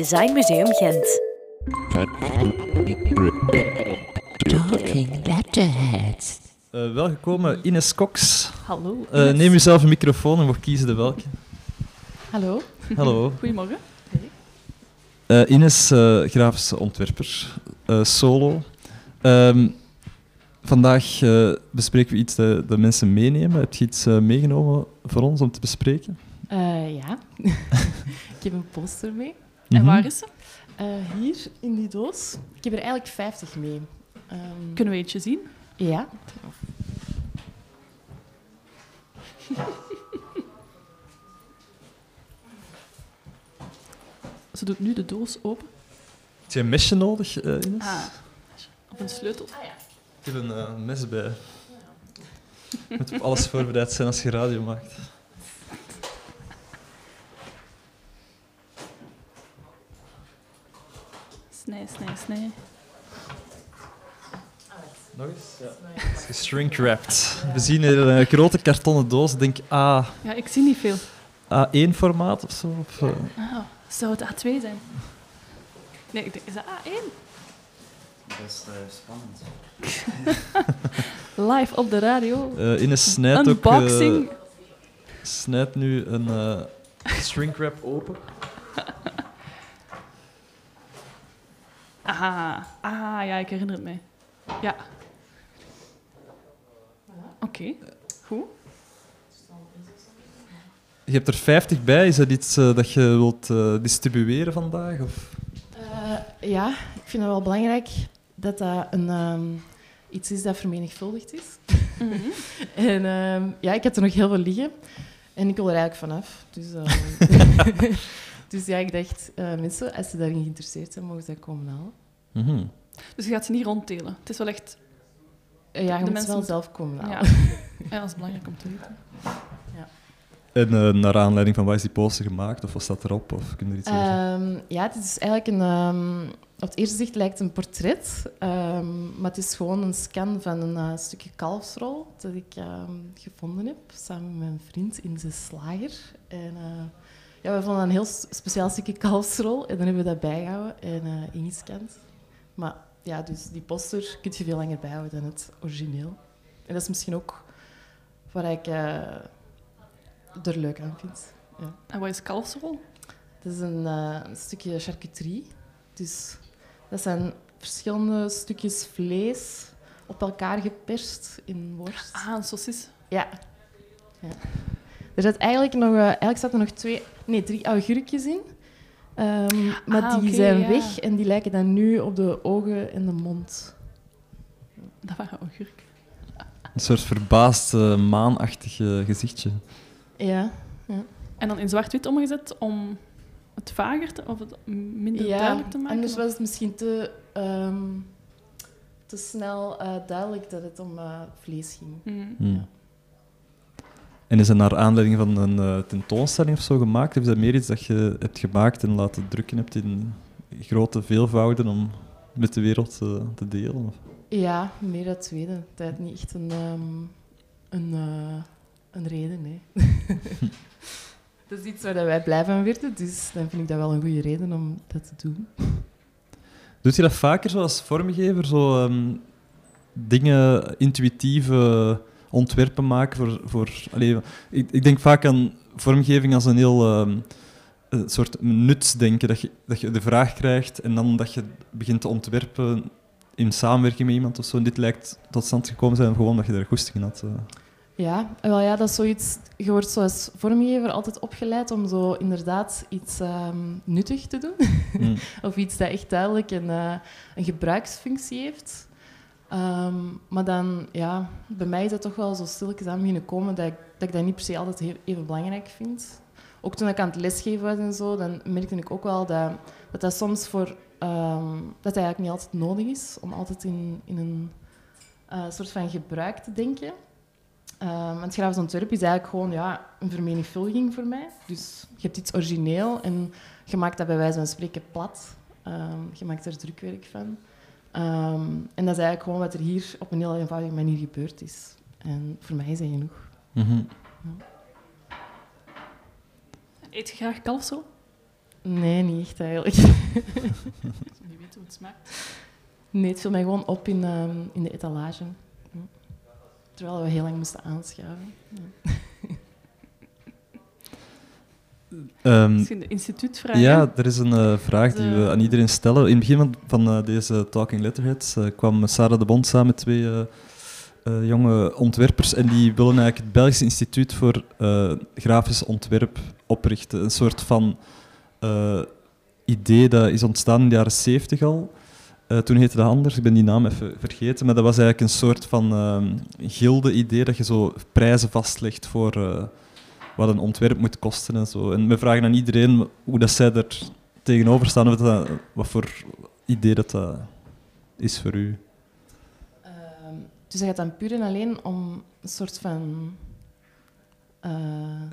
Design Museum Gent. Talking letterheads. Uh, welgekomen Ines Cox. Hallo. Uh, neem jezelf een microfoon en mag kiezen de welke. Hallo. Hallo. Goedemorgen. Uh, Ines, uh, grafische ontwerper, uh, solo. Um, vandaag bespreken we iets dat de mensen meenemen. Heb je iets meegenomen voor ons om te bespreken? ja. ik heb een poster mee. Mhm. En waar is ze? hier, in die doos. Ik heb er eigenlijk 50 mee. Um, Kunnen we eentje zien? Ja. Ze doet nu de doos open. Heb je een mesje nodig, uh, Ines? Ah, of een sleutel. Ah, ja. Ik heb een uh, mes bij. Je moet op alles voorbereid zijn als je radio maakt. Snij. Nog eens? Ja. Het is shrink-wrapped. We zien hier een grote kartonnen doos. Ik denk A, Ja, ik zie niet veel. A1-formaat of zo. Of, uh, Ah, zou het A2 zijn? Nee, ik denk, is dat A1? Dat is uh, spannend. Live op de radio. uh, Ines snijdt ook... Unboxing. Uh, snijdt nu een uh, shrink-wrap open. Aha. Ah, ja, ik herinner het mij. Ja. Oké. Goed. Je hebt er 50 bij. Is dat iets uh, dat je wilt uh, distribueren vandaag? Of? Uh, ja, ik vind het wel belangrijk dat dat een, um, iets is dat vermenigvuldigd is. Mm -hmm. en um, ja, ik heb er nog heel veel liggen. En ik wil er eigenlijk vanaf. Dus, dus ja, ik dacht, mensen, als ze daarin geïnteresseerd zijn, mogen ze dat komen halen. Mm -hmm. Dus je gaat ze niet rondtelen. Het is wel echt... Ja, je de moet mensen wel zelf komen halen. Ja. ja, dat is belangrijk om te weten. Ja. En uh, naar aanleiding van wat is die poster gemaakt? Of wat staat erop? Of kun je er iets over zeggen? Um, ja, het is eigenlijk een... Um, op het eerste zicht lijkt het een portret. Um, maar het is gewoon een scan van een uh, stukje kalfsrol dat ik gevonden heb. Samen met mijn vriend in de slager. En uh, ja, we vonden een heel speciaal stukje kalfsrol. En dan hebben we dat bijgehouden en uh, ingescand. Maar ja, dus die poster kun je veel langer bijhouden dan het origineel. En dat is misschien ook waar ik uh, er leuk aan vind. Ja. En wat is kalfsrol? Dat is een, uh, een, stukje charcuterie. Dus dat zijn verschillende stukjes vlees op elkaar geperst in worst. Ah, een saucis. Ja. ja. Er zat eigenlijk nog, uh, eigenlijk zaten er nog twee, nee, drie augurkjes in. Um, maar ah, die okay, zijn ja. weg en die lijken dan nu op de ogen en de mond. Dat waren augurk. Een soort verbaasd uh, maanachtig uh, gezichtje. Ja, ja. En dan in zwart-wit omgezet om het vager te, of het minder ja, duidelijk te maken? anders was het misschien te, um, te snel uh, duidelijk dat het om uh, vlees ging. Mm. En is dat naar aanleiding van een uh, tentoonstelling of zo gemaakt? Of is dat meer iets dat je hebt gemaakt en laten drukken hebt in grote veelvouden om met de wereld te, te delen? Of? Ja, meer dat tweede. Dat is niet echt een, um, een, uh, een reden, nee. dat is iets waar wij blij van werden, dus dan vind ik dat wel een goede reden om dat te doen. Doet je dat vaker zo als vormgever? Zo um, dingen, intuïtieve ontwerpen maken voor... voor allez, ik, ik denk vaak aan vormgeving als een heel... Um, een soort nutsdenken, dat je, dat je de vraag krijgt en dan dat je begint te ontwerpen in samenwerking met iemand of zo. En dit lijkt tot stand gekomen zijn gewoon omdat je er goesting in had. Uh. Ja, wel ja, dat is zoiets... Je wordt zoals vormgever altijd opgeleid om zo inderdaad iets um, nuttig te doen. Mm. of iets dat echt duidelijk een, uh, een gebruiksfunctie heeft. Um, maar dan, ja, bij mij is dat toch wel zo stilletjes aan beginnen komen dat ik, dat niet per se altijd even belangrijk vind. Ook toen ik aan het lesgeven was en zo, dan merkte ik ook wel dat dat, dat soms voor... Um, dat eigenlijk niet altijd nodig is om altijd in, in een uh, soort van gebruik te denken. Um, het grafisch ontwerp is eigenlijk gewoon ja, een vermenigvuldiging voor mij. Dus je hebt iets origineel en je maakt dat bij wijze van spreken plat. Um, je maakt er drukwerk van. Um, en dat is eigenlijk gewoon wat er hier op een heel eenvoudige manier gebeurd is. En voor mij is dat genoeg. Mm -hmm. ja. Eet je graag kalfsel? Nee, niet echt eigenlijk. Niet weten hoe het smaakt. Nee, het viel mij gewoon op in, ehm, in de etalage. Terwijl we heel lang moesten aanschuiven. Ja. Ehm, Misschien de instituutvraag. ja, er is een eh, vraag die we aan iedereen stellen. In het begin van, van eh, deze Talking Letterheads eh, kwam Sarah de Bond samen met twee jonge ontwerpers en die willen eigenlijk het Belgisch Instituut voor Grafisch Ontwerp oprichten. Een soort van idee dat is ontstaan in de jaren 70 al. Toen heette dat anders, ik ben die naam even vergeten, maar dat was eigenlijk een soort van ehm gilde-idee dat je zo prijzen vastlegt voor wat een ontwerp moet kosten en zo. En we vragen aan iedereen hoe dat zij er tegenover staan, of dat, wat voor idee dat, dat is voor u. Ehm, dus dat gaat dan puur en alleen om een soort van... eh,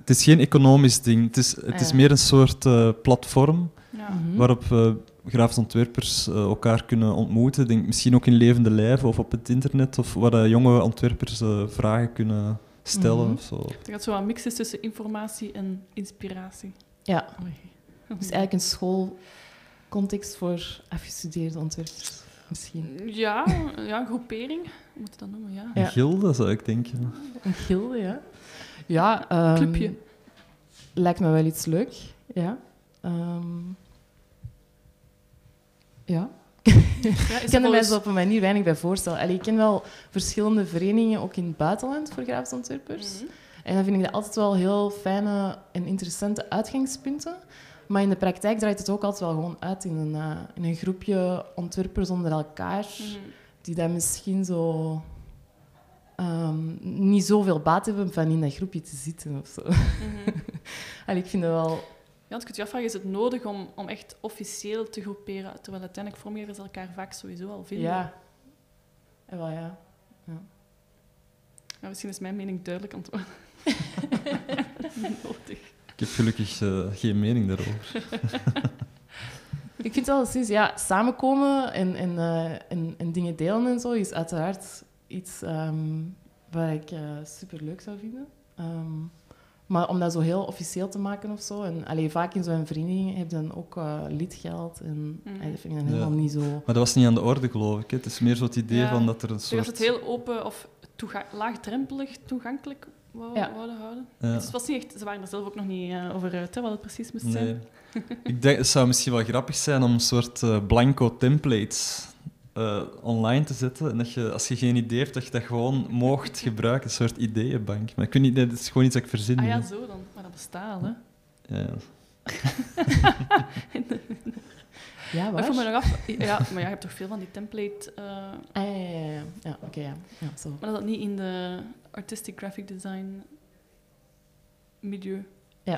Het is geen economisch ding, het is, het is Ah, meer een soort eh, platform Ja. mhm. waarop eh grafisch ontwerpers eh, elkaar kunnen ontmoeten. Ik Denk, misschien ook in levende lijven of op het internet, of waar jonge ontwerpers eh, vragen kunnen stellen Mhm. of zo. Dat gaat zo een mix is tussen informatie en inspiratie. Ja, dus eigenlijk een schoolcontext voor afgestudeerde ontwerpers. Misschien. Ja, ja, een groepering. Hoe moet je dat noemen? Ja. Een gilde, zou ik denken. Een gilde, ja. Ja, ehm, Clubje. Lijkt me wel iets leuk, ja. Ehm, ja. Ja, Ik kan er zo op een manier weinig bij voorstellen. Allee, ik ken wel verschillende verenigingen, ook in het buitenland, voor grafisch ontwerpers. Mhm. En dan vind ik dat altijd wel heel fijne en interessante uitgangspunten. Maar in de praktijk draait het ook altijd wel gewoon uit in een, eh, in een groepje ontwerpers onder elkaar, Mhm. die dan misschien zo ehm, niet zoveel baat hebben van in dat groepje te zitten of zo. Allee, ik vind dat wel... Ja, je kunt je afvragen, is het nodig om, om echt officieel te groeperen? Terwijl uiteindelijk vormeren ze elkaar vaak sowieso al vinden. Ja. En wel, ja. Ja, misschien is mijn mening duidelijk antwoord. Nodig. Ik heb gelukkig eh, geen mening daarover. Ik vind wel precies, ja, samenkomen en, en, eh, en, en dingen delen en zo is uiteraard iets ehm wat ik eh super leuk zou vinden. Ehm, maar om dat zo heel officieel te maken of zo, en allee, vaak in zo'n vereniging heb je dan ook eh, lidgeld en Mhm. allee, dat vind ik dan helemaal Ja. niet zo. Maar dat was niet aan de orde, geloof ik. hè. Het is meer zo het idee Ja. van dat er een Dus soort... het heel open of toega- laagdrempelig toegankelijk wou, Ja. wouden houden. Ja. Dus het was niet echt, ze waren er zelf ook nog niet eh, over uit, hè, wat het precies moest zijn. Ik denk, het zou misschien wel grappig zijn om een soort eh, blanco templates eh, online te zetten. En dat je, als je geen idee hebt, dat je dat gewoon mocht gebruiken. Een soort ideeënbank. Maar ik weet niet, dat is gewoon iets dat ik verzin. Ah ja, zo dan. Maar dat bestaat hè. Ja, ja. Waar? ik me nog af... Ja, maar ja, je hebt toch veel van die template... eh, Ah, ja, ja, ja. ja. ja oké, ja. ja. Zo. maar dat niet in de artistic graphic design milieu. Ja.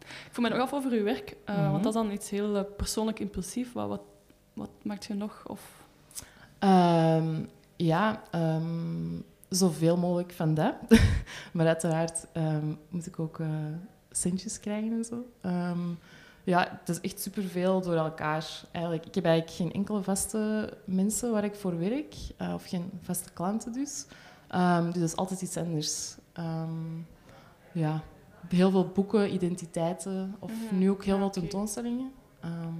Ik vroeg me nog af over uw werk, eh, Mhm. want dat is dan iets heel persoonlijk impulsief. Wat, wat, wat maakt je nog? Of... Ehm, ja, ehm, zoveel mogelijk van dat. maar uiteraard ehm, moet ik ook eh, centjes krijgen en zo. Ehm, ja, het is echt superveel door elkaar. Eigenlijk, ik heb eigenlijk geen enkele vaste mensen waar ik voor werk, eh, of geen vaste klanten dus. Ehm, dus dat is altijd iets anders. Ehm, ja, heel veel boeken, identiteiten, of Mhm. nu ook heel Ja, veel tentoonstellingen. Ehm,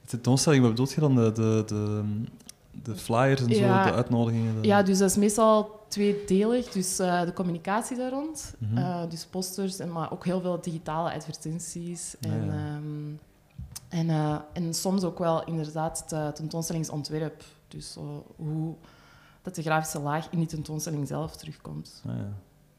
De tentoonstelling, wat bedoel je dan? De, de, de, de flyers en zo, de uitnodigingen? de- Ja, dus dat is meestal tweedelig. Dus eh, de communicatie daar rond. Mhm. Eh, dus posters, en, maar ook heel veel digitale advertenties. Ja, En, ja. ehm, en, eh, en soms ook wel inderdaad het tentoonstellingsontwerp. Dus hoe dat de grafische laag in die tentoonstelling zelf terugkomt. Ah, ja.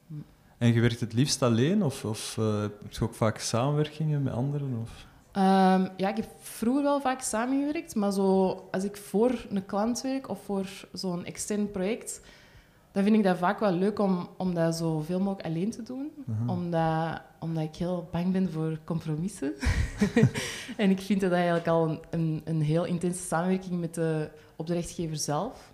Hm. En je werkt het liefst alleen? Of, of heb je ook vaak samenwerkingen met anderen? Of? Ehm, ja, ik heb vroeger wel vaak samengewerkt, maar zo, als ik voor een klant werk of voor zo'n extern project, dan vind ik dat vaak wel leuk om, om dat zoveel mogelijk alleen te doen. Aha. Omdat, omdat ik heel bang ben voor compromissen. en ik vind dat eigenlijk al een, een, een heel intense samenwerking met de opdrachtgever zelf.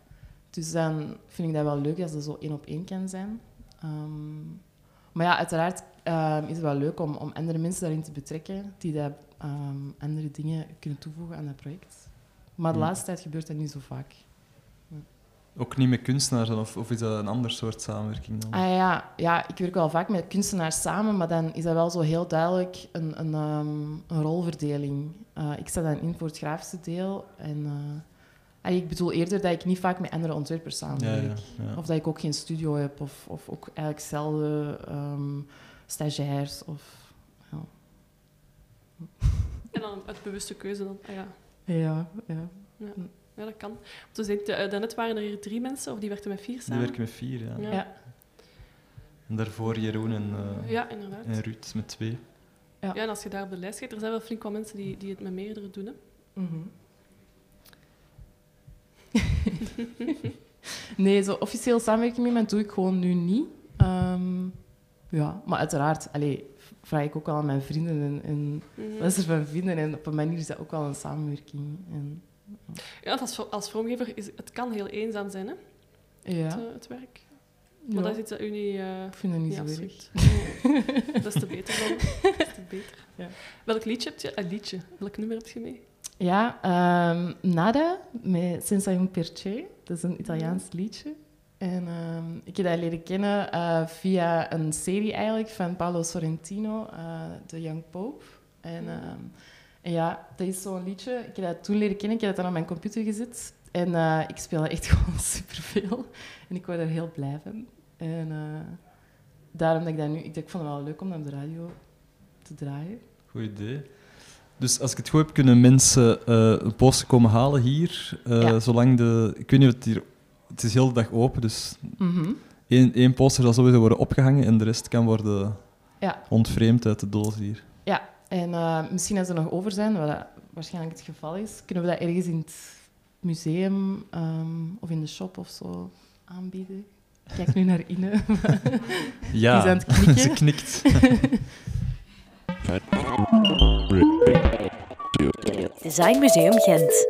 Dus dan vind ik dat wel leuk als dat zo één op één kan zijn. Ehm, maar ja, uiteraard ehm, is het wel leuk om, om andere mensen daarin te betrekken die dat, ehm, andere dingen kunnen toevoegen aan dat project. Maar de Ja. laatste tijd gebeurt dat niet zo vaak. ook niet met kunstenaars dan, of, of is dat een ander soort samenwerking dan? Ah ja, ja, ik werk wel vaak met kunstenaars samen, maar dan is dat wel zo heel duidelijk een, een, ehm, een rolverdeling. Eh, ik sta dan in voor het grafische deel. En, eh, ik bedoel eerder dat ik niet vaak met andere ontwerpers samenwerk. ja, ja. Of dat ik ook geen studio heb, of, of ook eigenlijk zelden ehm, stagiairs. Of, dan uit bewuste keuze dan. Ah, ja. Ja, ja. ja, dat kan. Dus ik, uh, daarnet waren er hier drie mensen, of die werkten met vier Die samen. werken met vier, ja. Ja. Ja. En daarvoor Jeroen en, eh, Ja, inderdaad. en Ruud met twee. Ja, en als je daar op de lijst kijkt, er zijn wel flink wat mensen die, die het met meerdere doen. Hè. Mhm. nee, zo officieel samenwerking met iemand doe ik gewoon nu niet. Ehm, ja, maar uiteraard allee, vraag ik ook wel aan mijn vrienden en, en wat ze ervan vinden. En op een manier is dat ook wel een samenwerking. En, Ja, als, als vormgever is het kan heel eenzaam zijn, hè, ja, het, eh, het werk. Maar ja, dat is iets dat u niet, eh, ik vind dat niet niet zo erg. Nee. dat is te beter dan. Dat is te beter. Ja. Welk liedje heb je? Een liedje. Welk nummer heb je mee? Ja, ehm, Nada met Senza un Perche. Dat is een Italiaans liedje. En ehm, ik heb dat leren kennen eh, via een serie eigenlijk van Paolo Sorrentino, eh The Young Pope. En, ehm, en ja, dat is zo'n liedje. Ik heb dat toen leren kennen, ik heb dat dan op mijn computer gezet. En eh, ik speel dat echt gewoon superveel. En ik word er heel blij van. En daarom dat ik dat nu... Ik, ik vond het wel leuk om dat op de radio te draaien. Goed idee. Dus als ik het goed heb, kunnen mensen een poster komen halen hier. Ja. Zolang de... Ik weet niet het hier... Het is heel de dag open, dus Mhm. één, één poster zal sowieso worden opgehangen en de rest kan worden Ja. ontvreemd uit de doos hier. Ja, en eh, misschien als er nog over zijn, wat dat waarschijnlijk het geval is, kunnen we dat ergens in het museum ehm, of in de shop of zo aanbieden. Ik Kijk nu naar Ine. Ja, Die is aan het knikken. ze knikt. Design Museum Gent.